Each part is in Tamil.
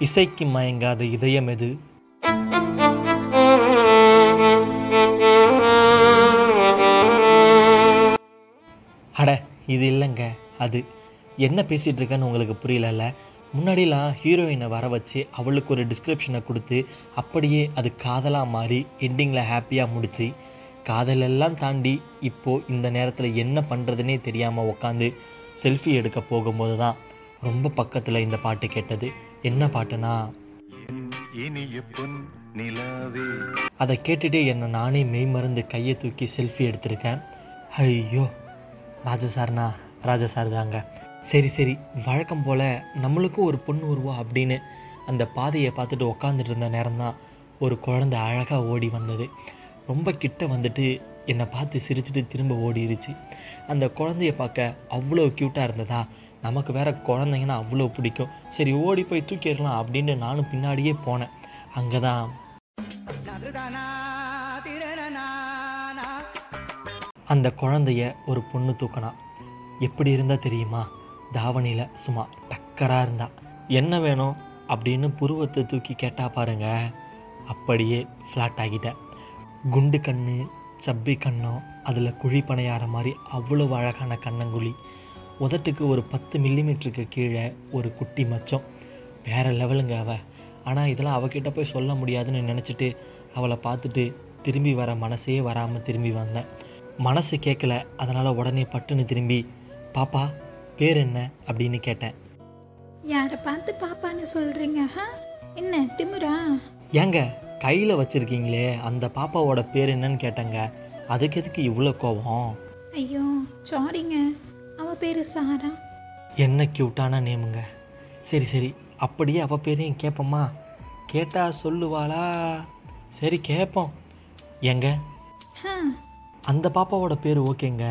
இசைக்கு மயங்காத இதயம் எது? அட இது இல்லைங்க. அது என்ன பேசிகிட்டு இருக்கேன்னு உங்களுக்கு புரியலல்ல? முன்னாடிலாம் ஹீரோயினை வர வச்சு அவளுக்கு ஒரு டிஸ்கிரிப்ஷனை கொடுத்து அப்படியே அது காதலாக மாறி எண்டிங்கில் ஹாப்பியாக முடிச்சு காதலெல்லாம் தாண்டி இப்போது இந்த நேரத்தில் என்ன பண்ணுறதுனே தெரியாமல் உட்காந்து செல்ஃபி எடுக்க போகும்போது தான் ரொம்ப பக்கத்தில் இந்த பாட்டு கேட்டது. என்ன பாட்டுனா அதை கேட்டுட்டு என்னை நானே மெய் மறந்து கையை தூக்கி செல்ஃபி எடுத்திருக்கேன். ஐயோ ராஜா சார்னா ராஜா சார் தாங்க. சரி சரி வழக்கம் போல் நம்மளுக்கும் ஒரு பொண்ணு உருவா அப்படின்னு அந்த பாதையை பார்த்துட்டு உக்காந்துட்டு இருந்த நேரம் தான் ஒரு குழந்தை அழகாக ஓடி வந்தது. ரொம்ப கிட்ட வந்துட்டு என்னை பார்த்து சிரிச்சிட்டு திரும்ப ஓடிருச்சு. அந்த குழந்தைய பார்க்க அவ்வளோ க்யூட்டாக இருந்ததா? நமக்கு வேற குழந்தைங்கன்னா அவ்வளோ பிடிக்கும். சரி ஓடி போய் தூக்கிடலாம் அப்படின்னு நானும் பின்னாடியே போனேன். அங்கே தான் அந்த குழந்தைய ஒரு பொண்ணு தூக்கினா. எப்படி இருந்தா தெரியுமா? தாவணியில் சும்மா டக்கராக இருந்தா. என்ன வேணும்? அப்படின்னு புருவத்தை தூக்கி கேட்டால் பாருங்க. அப்படியே ஃப்ளாட் ஆகிட்டேன். குண்டு கண்ணு சப்பி கண்ணம் அதில் குழி பணையாற மாதிரி அவ்வளோ அழகான கண்ணங்குழி. உதட்டுக்கு ஒரு பத்து மில்லிமீட்டருக்கு கீழே ஒரு குட்டி மச்சம். வேற லெவலுங்க அவ. ஆனால் இதெல்லாம் அவகிட்ட போய் சொல்ல முடியாதுன்னு நினச்சிட்டு அவளை பார்த்துட்டு திரும்பி வர மனசே வராமல் திரும்பி வந்தேன் மனசு கேட்கல அதனால் உடனே பட்டுன்னு திரும்பி பாப்பா பேர் என்ன? அப்படின்னு கேட்டேன். யாரை பார்த்து பாப்பான்னு சொல்றீங்க ஹா? என்ன திமுறா? ஏங்க கையில் வச்சுருக்கீங்களே அந்த பாப்பாவோட பேர் என்னன்னு கேட்டேங்க. அதுக்கு எதுக்கு இவ்வளோ கோபம் ஐயோ சாரிங்க அவ பேரு சாரா. என்ன க்யூட்டான நேமுங்க. சரி சரி. அப்படியே அவள் பேரையும் கேட்போமா கேட்டால் சொல்லுவாளா? சரி கேட்போம் ஏங்க? ஹா. அந்த பாப்பாவோட பேர் ஓகேங்க.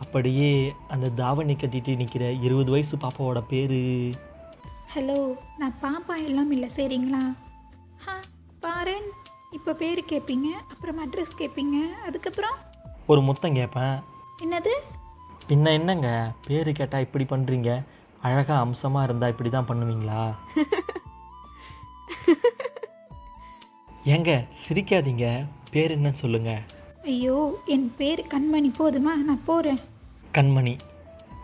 அப்படியே அந்த தாவணி கட்டிட்டு நிற்கிற இருபது வயசு பாப்பாவோட பேர். ஹலோ நான் பாப்பா எல்லாம் இல்லை சரிங்களா? ஹா பாரேன். இப்போ பேர் கேட்பீங்க அப்புறம் அட்ரஸ் கேட்பீங்க அதுக்கப்புறம்? ஒரு முத்தம் கேட்பேன் என்னது? பின்ன என்னங்க? பேர் கேட்டால் இப்படி பண்ணுறீங்க அழகாக அம்சமாக இருந்தால் இப்படி தான் பண்ணுவீங்களா? ஏங்க சிரிக்காதீங்க. பேர் என்னன்னு சொல்லுங்கள் ஐயோ என் பேர் கண்மணி போதுமா? நான் போகிறேன் கண்மணி.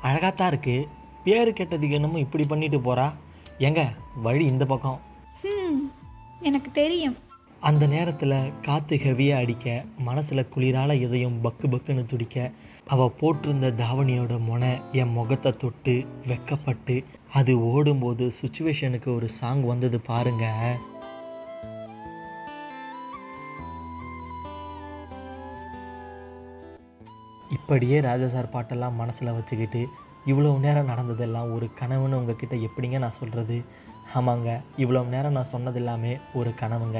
அழகாத்தான் இருக்குது பேர் கேட்டதுக்கு என்னமோ இப்படி பண்ணிட்டு போகிறா ஏங்க வழி இந்த பக்கம். ம் எனக்கு தெரியும். அந்த நேரத்தில் காற்று ஹெவியாக அடிக்க மனசில் குளிரால் எதையும் பக்கு பக்குன்னு துடிக்க அவள் போட்டிருந்த தாவணியோட முனை என் முகத்தை தொட்டு வெக்கப்பட்டு அது ஓடும்போது சுச்சுவேஷனுக்கு ஒரு சாங் வந்தது பாருங்க. இப்படியே ராஜா சார் பாட்டெல்லாம் மனசில் வச்சுக்கிட்டு இவ்வளோ நேரம் நடந்ததெல்லாம் ஒரு கனவுன்னு உங்ககிட்ட எப்படிங்க நான் சொல்கிறது ஆமாங்க இவ்வளோ நேரம் நான் சொன்னது எல்லாமே ஒரு கனவுங்க.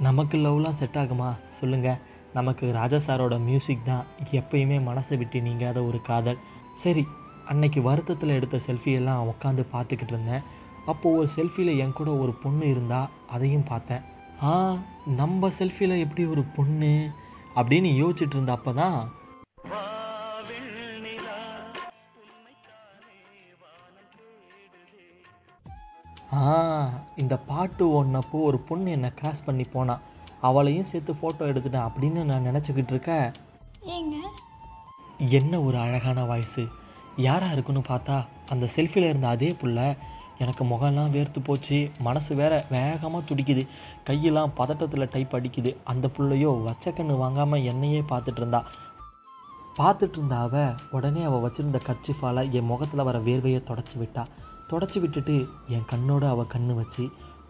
நமக்கு லவ்லாம் செட் ஆகுமா? சொல்லுங்கள் நமக்கு ராஜா சாரோட மியூசிக் தான் எப்பயுமே மனசை விட்டு நீங்காத ஒரு காதல். சரி அன்னைக்கு வருத்தத்தில் எடுத்த செல்ஃபியெல்லாம் உட்காந்து பார்த்துக்கிட்டு இருந்தேன். அப்போது ஒரு செல்ஃபியில் என் கூட ஒரு பொண்ணு இருந்தா அதையும் பார்த்தேன். ஆ நம்ம செல்ஃபியில் எப்படி ஒரு பொண்ணு? அப்படின்னு யோசிச்சுட்டு இருந்தப்போ தான் ஆ இந்த பாட்டு ஓடினப்போ ஒரு பொண்ணு என்னை கிராஸ் பண்ணி போனா. அவளையும் சேர்த்து ஃபோட்டோ எடுத்துட்டேன் அப்படின்னு நான் நினச்சிக்கிட்டு இருக்கேன். ஏங்க? என்ன ஒரு அழகான வாய்ஸு யாராக இருக்குன்னு பார்த்தா அந்த செல்ஃபியில் இருந்த அதே புள்ள. எனக்கு முகம்லாம் வேர்த்து போச்சு மனசு வேற வேகமாக துடிக்குது. கையெல்லாம் பதட்டத்தில் டைப் அடிக்குது. அந்த புள்ளையோ வச்ச கண்ணு வாங்காமல் என்னையே பார்த்துட்டு இருந்தா. பார்த்துட்டு இருந்த அவ உடனே அவள் வச்சிருந்த கர்ச்சிஃபால் என் முகத்தில் வர வேர்வையை தொடச்சி விட்டா. தொடச்சி விட்டுட்டு என் கண்ணோட அவள் கண்ணு வச்சு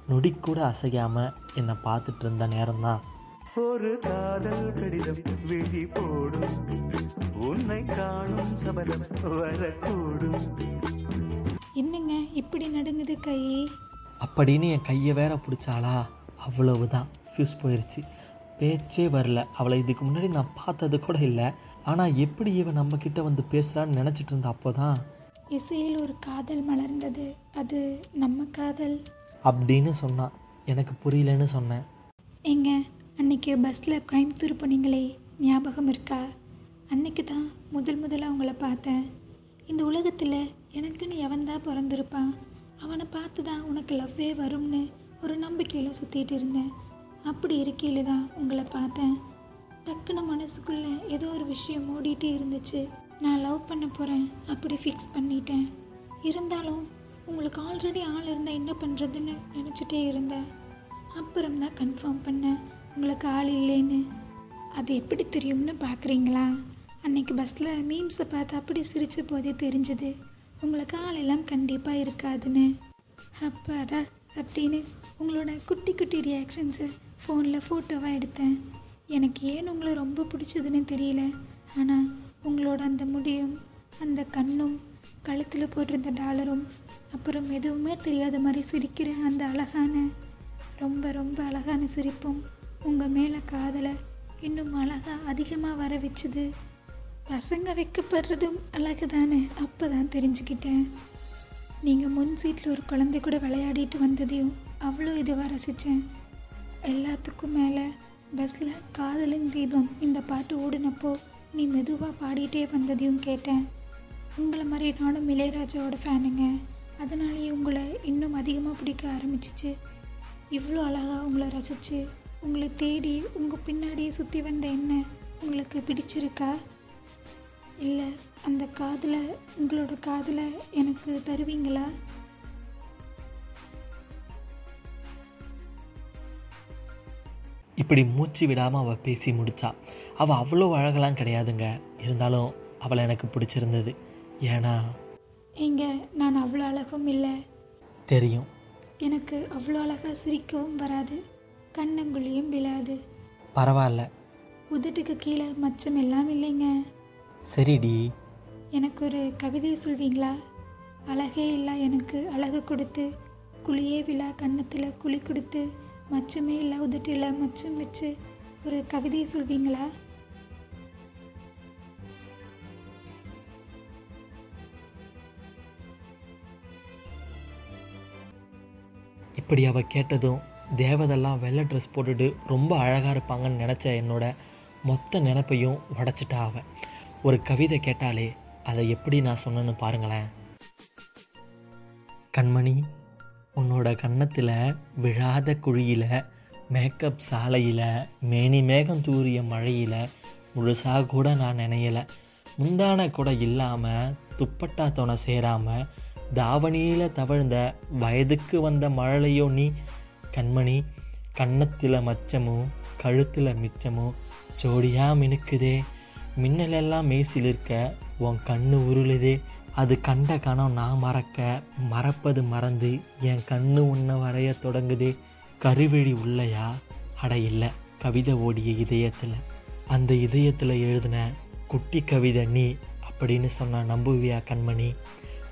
நொடி கூட அசையாமல் என்னை பார்த்துட்டு இருந்த நேரம்தான். ஒரு காதல் கடிதம் விழி போடும். உன்னை காணும் சபலம் வரக்கூடும். என்னங்க இப்படி நடுங்குது கை? அப்படின்னு என் கையை வேற பிடிச்சாளா? அவ்வளவுதான். ஃபியூஸ் போயிடுச்சு பேச்சே வரல. அவளை இதுக்கு முன்னாடி நான் பார்த்தது கூட இல்லை. ஆனால் எப்படி இவன் நம்ம கிட்ட வந்து பேசுகிறான்னு நினச்சிட்டு இருந்த அப்போ தான் இசையில் ஒரு காதல் மலர்ந்தது. அது நம்ம காதல். அப்படின்னு சொன்னான் எனக்கு புரியலன்னு சொன்னேன். ஏங்க அன்னைக்கு பஸ்ஸில் கோயம்புத்தூர் போனீங்களே ஞாபகம் இருக்கா? அன்னைக்கு தான் முதல் முதல்ல உங்களை பார்த்தேன். இந்த உலகத்தில் எனக்குன்னு எவன் தான் பிறந்திருப்பான்? அவனை பார்த்து தான் உனக்கு லவ்வே வரும்னு ஒரு நம்பிக்கையில் சுற்றிட்டு இருந்தேன். அப்படி இருக்கையில் தான் உங்களை பார்த்தேன். டக்குன்னு மனசுக்குள்ளே ஏதோ ஒரு விஷயம் ஓடிட்டே இருந்துச்சு. நான் லவ் பண்ண போகிறேன் அப்படி ஃபிக்ஸ் பண்ணிட்டேன். இருந்தாலும் உங்களுக்கு ஆல்ரெடி ஆள் இருந்தால் என்ன பண்ணுறதுன்னு நினச்சிட்டே இருந்தேன். அப்புறம் தான் கன்ஃபார்ம் பண்ணேன். உங்களுக்கு ஆள் இல்லைன்னு. அது எப்படி தெரியும்னு பார்க்குறீங்களா அன்னைக்கு பஸ்ஸில் மீம்ஸை பார்த்து அப்படி சிரித்த போதே தெரிஞ்சது. உங்களுக்கு ஆள் எல்லாம் கண்டிப்பாக இருக்காதுன்னு. அப்பாடா அப்படின்னு உங்களோட குட்டி குட்டி ரியாக்ஷன்ஸை ஃபோனில் ஃபோட்டோவாக எடுத்தேன். எனக்கு ஏன் உங்களை ரொம்ப பிடிச்சதுன்னு தெரியல. ஆனால் உங்களோட அந்த முடியும் அந்த கண்ணும் கழுத்தில் போட்டிருந்த டாலரும் அப்புறம் எதுவுமே தெரியாத மாதிரி சிரிக்கிற அந்த அழகான ரொம்ப ரொம்ப அழகான சிரிப்பும் உங்கள் மேலே காதலை இன்னும் அழகாக அதிகமாக வர வச்சுது. பசங்க வைக்கப்படுறதும் அழகு தானே அப்போ தான் தெரிஞ்சுக்கிட்டேன். நீங்கள் முன் சீட்டில் ஒரு குழந்தை கூட விளையாடிட்டு வந்ததையும் அவ்வளோ இதுவாக ரசித்தேன் எல்லாத்துக்கும் மேலே பஸ்ஸில் காதலின் தீபம் இந்த பாட்டு ஓடினப்போ நீ மெதுவாக பாடிட்டே வந்ததையும் கேட்டேன். உங்களை மாதிரி நானும் இளையராஜாவோட ஃபேனுங்க. அதனாலேயே உங்களை இன்னும் அதிகமாக பிடிக்க ஆரம்பிச்சிச்சு. இவ்வளோ அழகாக உங்களை ரசித்து உங்களை தேடி உங்கள் பின்னாடியே சுற்றி வந்த என்ன உங்களுக்கு பிடிச்சிருக்கா? இல்லை அந்த காதில் உங்களோட காதில் எனக்கு தருவீங்களா? இப்படி மூச்சு விடாமல் அவள் பேசி முடித்தா அவள் அவ்வளோ அழகெல்லாம் கிடையாதுங்க. இருந்தாலும் அவளை எனக்கு பிடிச்சிருந்தது. ஏன்னா ஏங்க நான் அவ்வளோ அழகும் இல்லை. தெரியும். எனக்கு அவ்வளோ அழகாக சிரிக்கவும் வராது. கண்ணங்குழியும் விழாது. பரவாயில்ல. உதட்டுக்கு கீழே மச்சம் எல்லாம் இல்லைங்க. சரிடி. எனக்கு ஒரு கவிதை சொல்வீங்களா? அழகே இல்லா எனக்கு அழகு கொடுத்து குழியே விழா கன்னத்தில் குழி கொடுத்து மச்சமே இல்லை உதட்டில் மச்சம் வச்சு ஒரு கவிதையை சொல்வீங்களா? இப்படி அவள் கேட்டதும் தேவதெல்லாம் வெள்ளை ட்ரெஸ் போட்டுட்டு ரொம்ப அழகாக இருப்பாங்கன்னு நினச்ச என்னோட மொத்த நினப்பையும் உடச்சிட்டா அவள் ஒரு கவிதை கேட்டாலே அதை எப்படி நான் சொன்னேன்னு பாருங்களேன். கண்மணி உன்னோட கன்னத்தில் விழாத குழியில் மேக்கப் சாலையில் மேனி மேகம் தூரிய மழையில் முழுசாக கூட நான் நினையலை. முந்தான கூட இல்லாமல் துப்பட்டா துணை சேராமல் தாவணியில் தவழ்ந்த வயதுக்கு வந்த மழலையோ நீ கண்மணி கன்னத்தில் மச்சமும் கழுத்தில் மிச்சமும் ஜோடியாக மினுக்குதே மின்னலெல்லாம் மேசில் இருக்க உன் கண்ணு உருளுதே அது கண்ட கணம் நான் மறக்க மறப்பது மறந்து என் கண்ணு உன்னை வரைய தொடங்குதே கருவெளி உள்ளையா? அட இல்லை கவிதை ஓடிய இதயத்தில். அந்த இதயத்தில் எழுதின குட்டி கவிதை நீ அப்படின்னு சொன்ன நம்புவியா கண்மணி?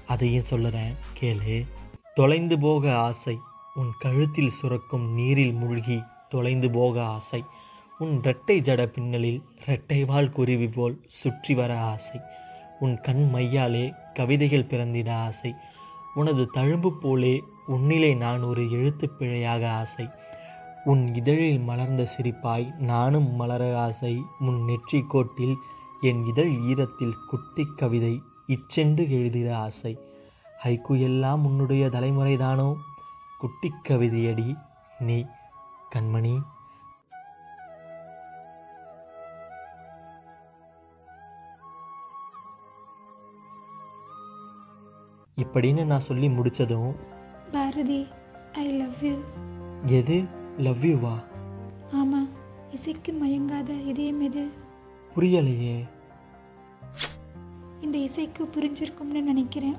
அதையும் சொல்லுறேன் கேளு. தொலைந்து போக ஆசை உன் கழுத்தில் சுரக்கும் நீரில் மூழ்கி தொலைந்து போக ஆசை. உன் இரட்டை ஜட பின்னலில் இரட்டைவாள் குருவி போல் சுற்றி வர ஆசை. உன் கண் மையாலே கவிதைகள் பிறந்திட ஆசை. உனது தழும்பு போலே உன்னிலே நான் ஒரு எழுத்துப் பிழையாக ஆசை. உன் இதழில் மலர்ந்த சிரிப்பாய் நானும் மலர ஆசை. உன் நெற்றி கோட்டில் என் இதழ் ஈரத்தில் குட்டி கவிதை இச்சென்று எழுதிட ஆசை. ஹைக்கு எல்லாம் உன்னுடைய தலைமுறைதானோ? குட்டி கவிதையடி நீ கண்மணி. இப்படின்னு நான் சொல்லி முடிச்சதும் பாரதி ஐ லவ் யூ எது? லவ் யூவா ஆமாம் இசைக்கு மயங்காத இதயம் எது? புரியலையே. இந்த இசைக்கு புரிஞ்சிருக்கும்னு நினைக்கிறேன்.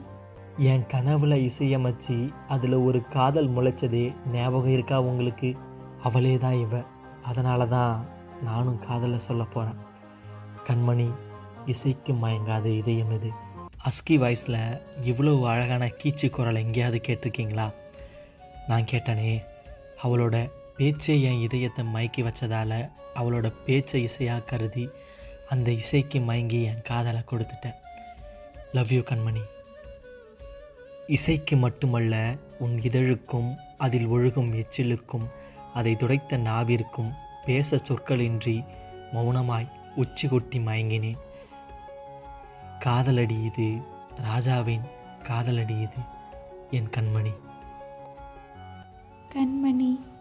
என் கனவுல இசையமைச்சு அதில் ஒரு காதல் முளைச்சதே ஞாபகம் இருக்கா உங்களுக்கு? அவளே தான் இவ. அதனால தான் நானும் காதலை சொல்ல போகிறேன் கண்மணி இசைக்கு மயங்காத இதயம் இது அஸ்கி வாய்ஸில் இவ்வளோ அழகான கீச்சு குரல் எங்கேயாவது கேட்டிருக்கீங்களா? நான் கேட்டனே அவளோட பேச்சை என் இதயத்தை மயக்கி வச்சதால் அவளோட பேச்சை இசையாக கருதி அந்த இசைக்கு மயங்கி என் காதலை கொடுத்துட்டேன். லவ் யூ கண்மணி. இசைக்கு மட்டுமல்ல உன் இதழுக்கும் அதில் ஒழுகும் எச்சிலுக்கும் அதை துடைத்த நாவிற்கும் பேச சொற்களின்றி மௌனமாய் உச்சி கொட்டி மயங்கினேன். காதலடி இது ராஜாவின் காதலடி இது என் கண்மணி. கண்மணி.